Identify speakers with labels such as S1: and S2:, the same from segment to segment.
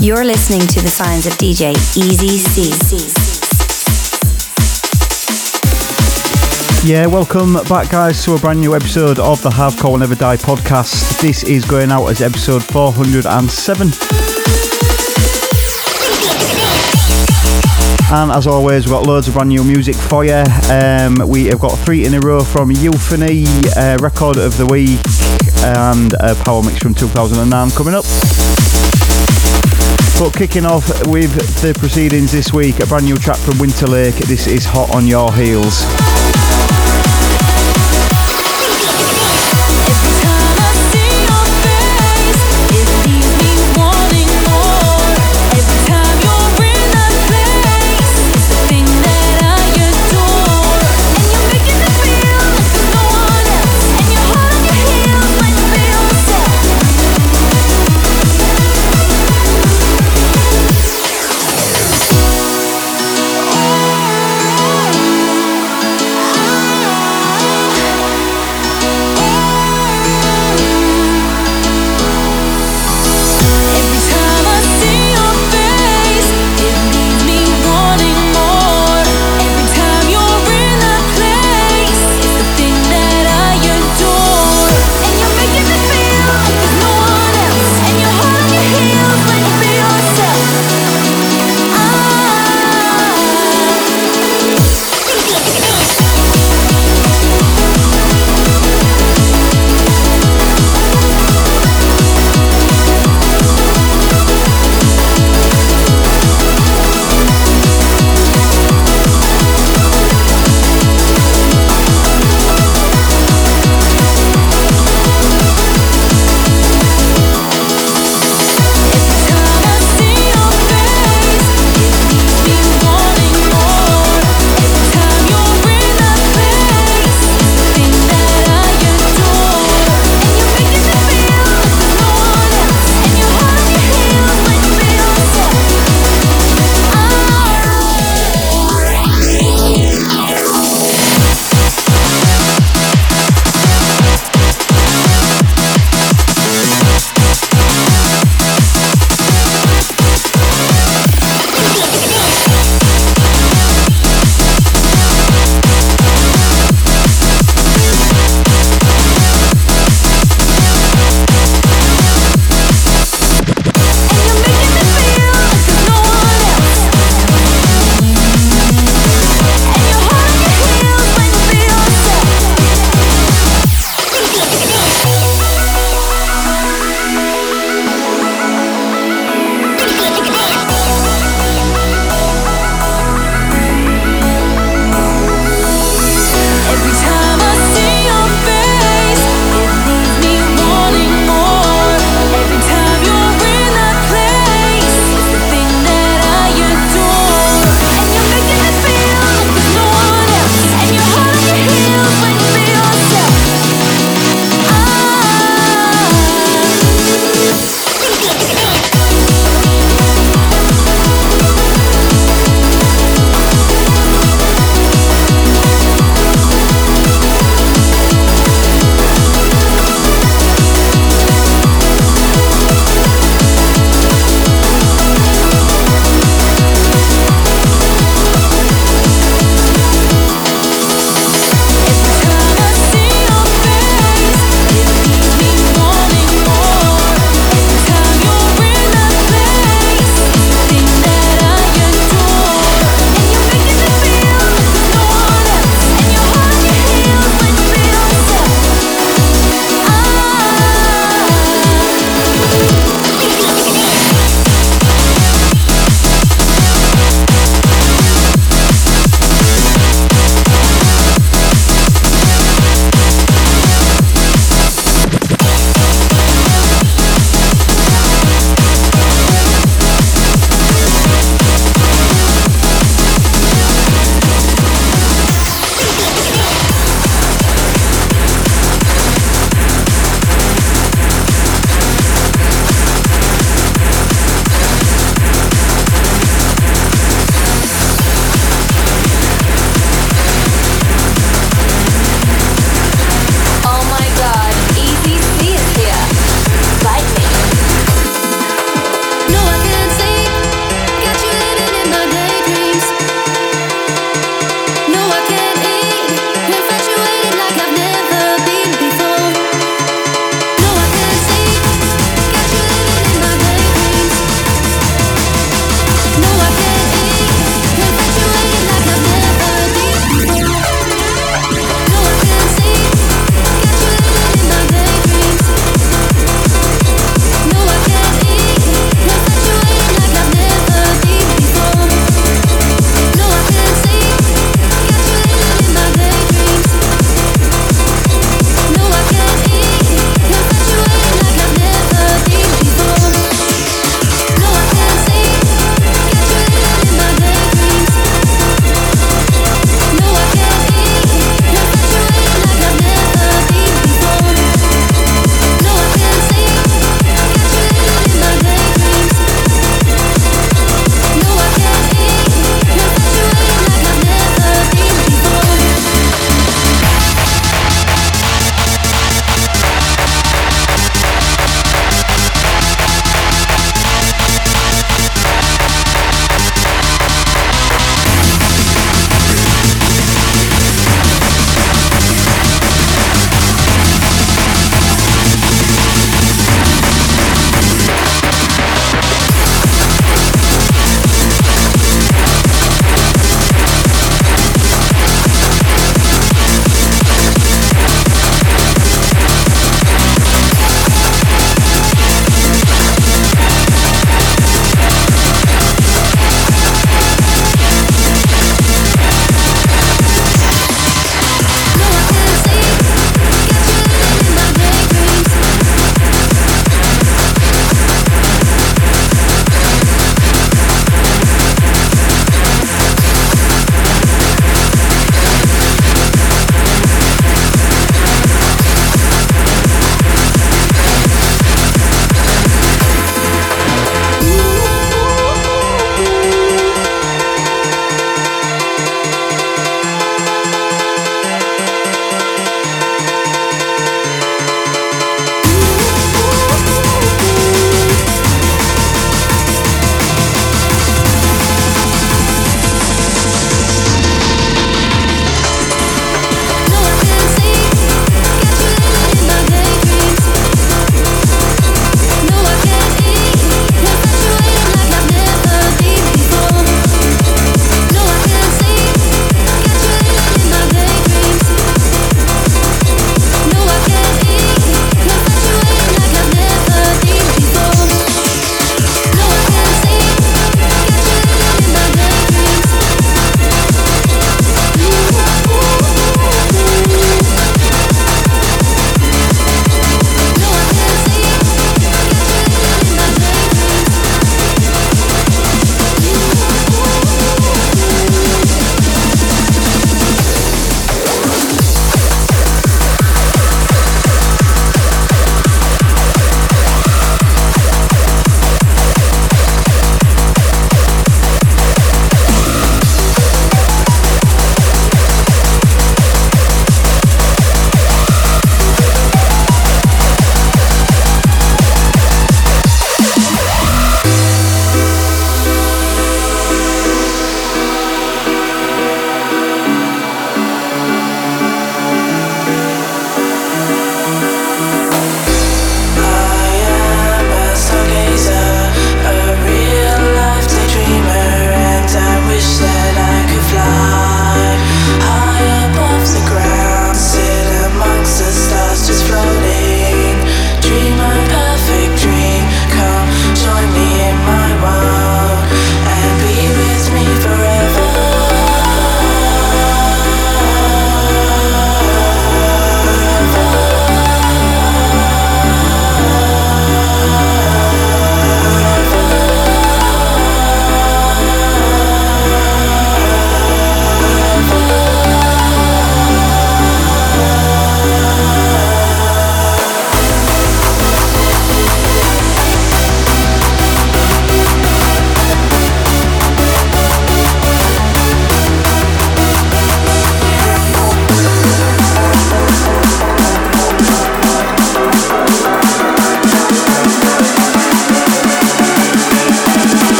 S1: You're listening to the sounds of DJ Easy C.
S2: Yeah, welcome back, guys, to a brand new episode of the Hardcore Will Never Die podcast. This is going out as episode 407. And as always, we've got loads of brand new music for you. Um, we have got three in a row from Euphony, uh, record of the week, and a power mix from 2009 coming up. But kicking off with the proceedings this week, a brand new track from Winterlake. This is Hot on Your Heels.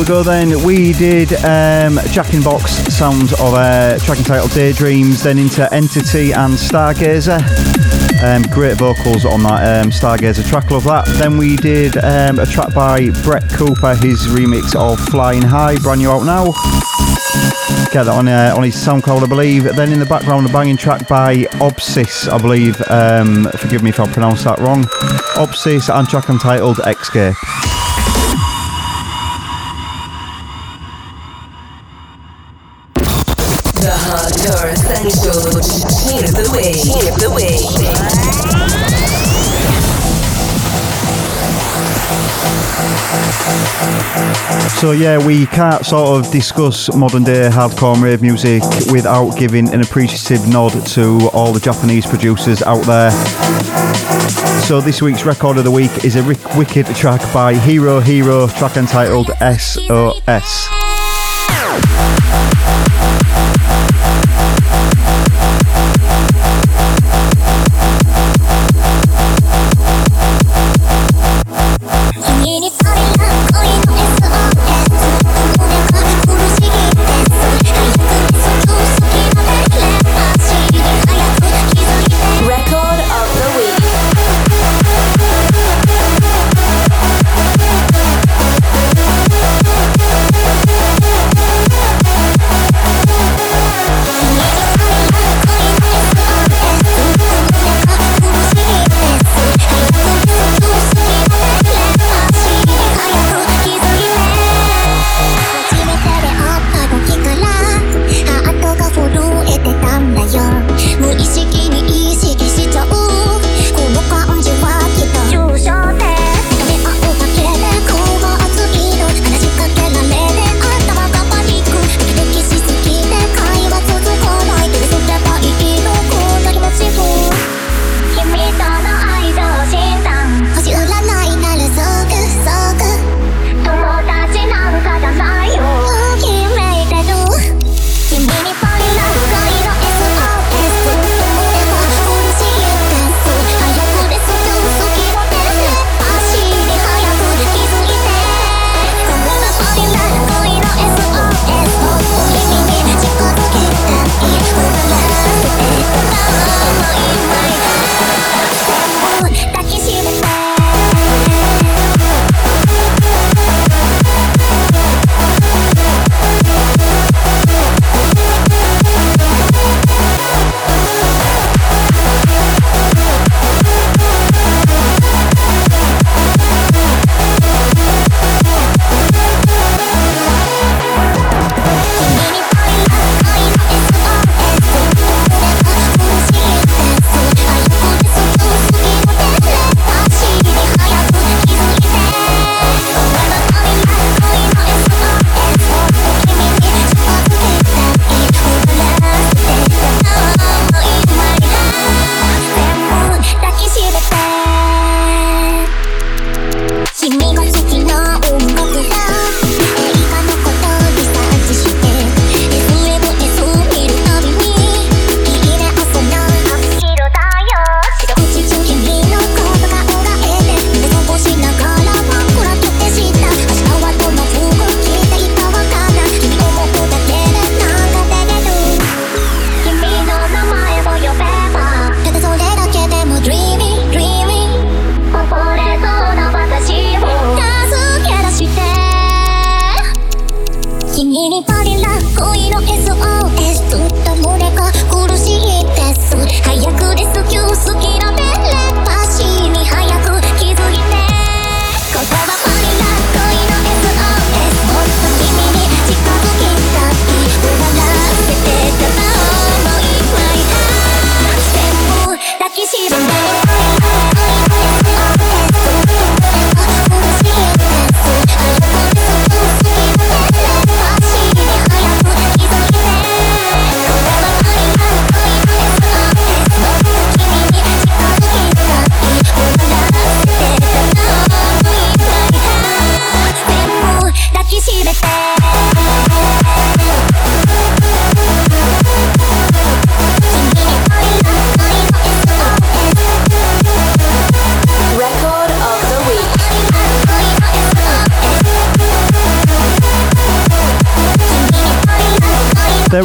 S3: We go then. We did um, Jack in Box sounds of a track entitled Daydreams, then into Entity and Stargazer. Um, great vocals on that um, Stargazer track, love that. Then we did um, a track by Brett Cooper, his remix of Flying High, brand new out now. Get that on uh, on his SoundCloud, I believe. Then in the background, a banging track by Obsis, I believe. Um, forgive me if I pronounce that wrong. Obsis and track entitled Escape. So yeah, we can't sort of discuss modern day hardcore rave music without giving an appreciative nod to all the Japanese producers out there. So this week's record of the week is a wicked track by Hero Hero, track entitled SOS.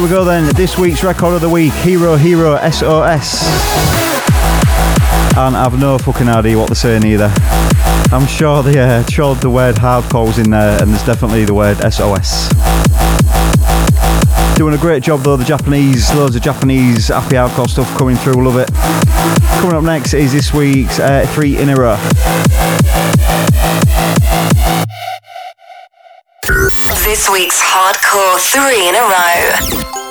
S2: We go then. This week's record of the week, Hero Hero SOS. And I've no fucking idea what they're saying either. I'm sure they uh, showed the word hardcore's in there, and there's definitely the word SOS. Doing a great job though, the Japanese, loads of Japanese happy hardcore stuff coming through, love it. Coming up next is this week's uh, three in a row.
S4: This week's hardcore three in a row.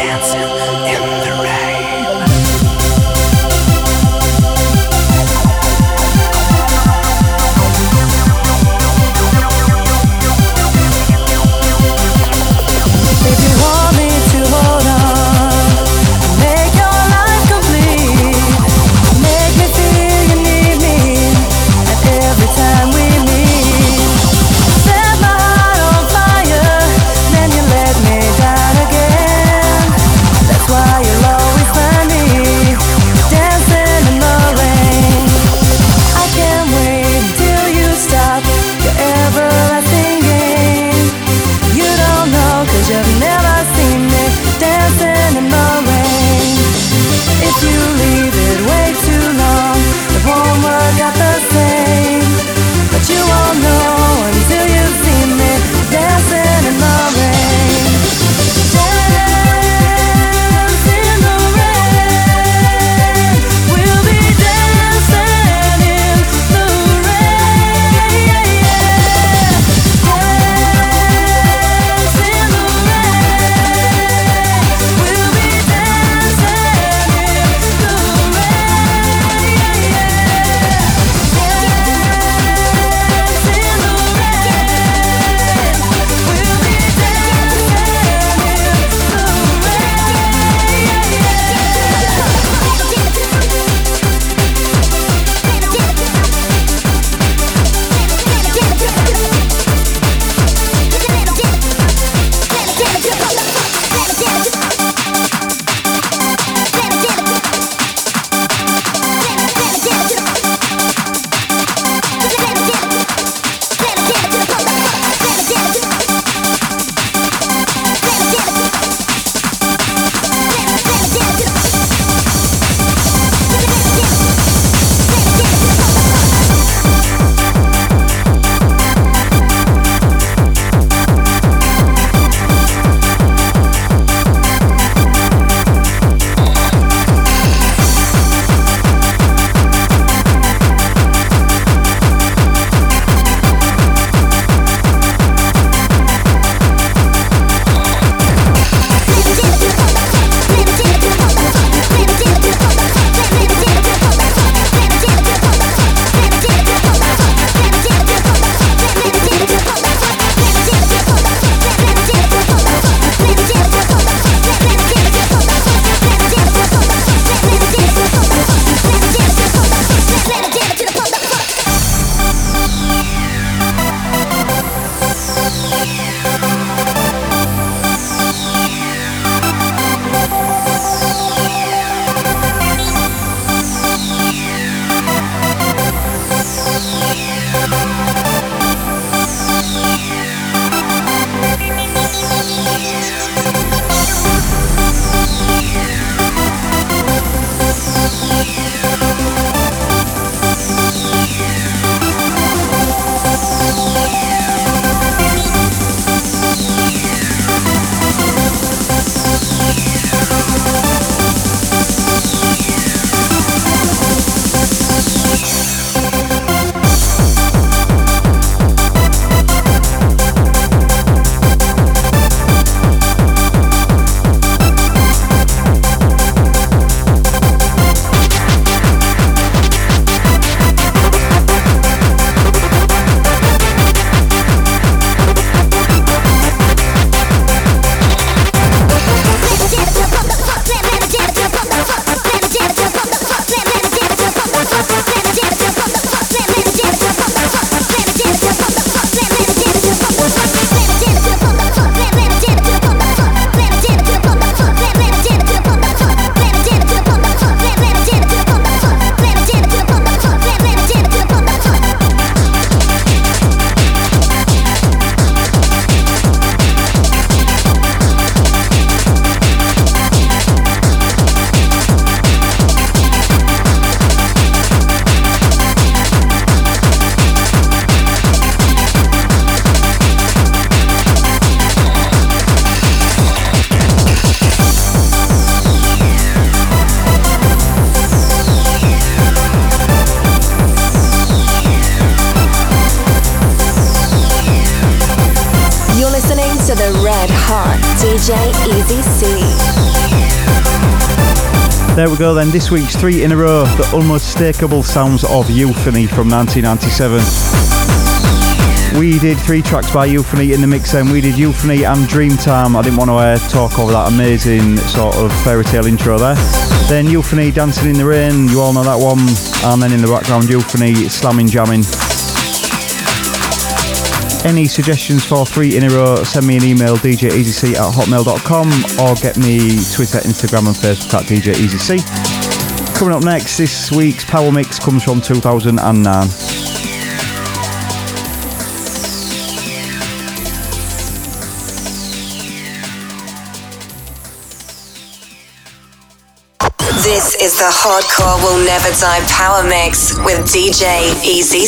S5: dancing.
S2: Go then, this week's three in a row, the unmistakable sounds of Euphony from 1997. We did three tracks by Euphony in the mix then. We did Euphony and Dreamtime. I didn't want to uh, talk over that amazing sort of fairy tale intro there. Then Euphony Dancing in the Rain, you all know that one. And then in the background, Euphony Slamming Jamming. Any suggestions for three in a row, send me an email, djeasyc at hotmail.com, or get me Twitter, Instagram, and Facebook at djeasyc. Coming up next, this week's Power Mix comes from 2009.
S4: This is the Hardcore Will Never Die Power Mix with DJ Easy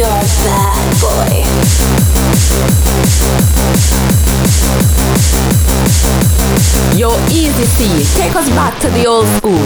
S4: you're a bad boy.
S6: Yo, Easy C, take us back to the old school.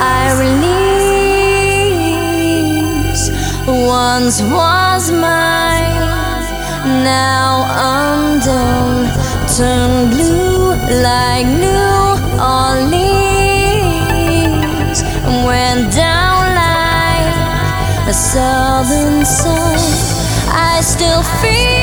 S7: I release. Once was mine, now undone. turned blue like New Orleans. Went down like a southern sun.
S8: I still feel.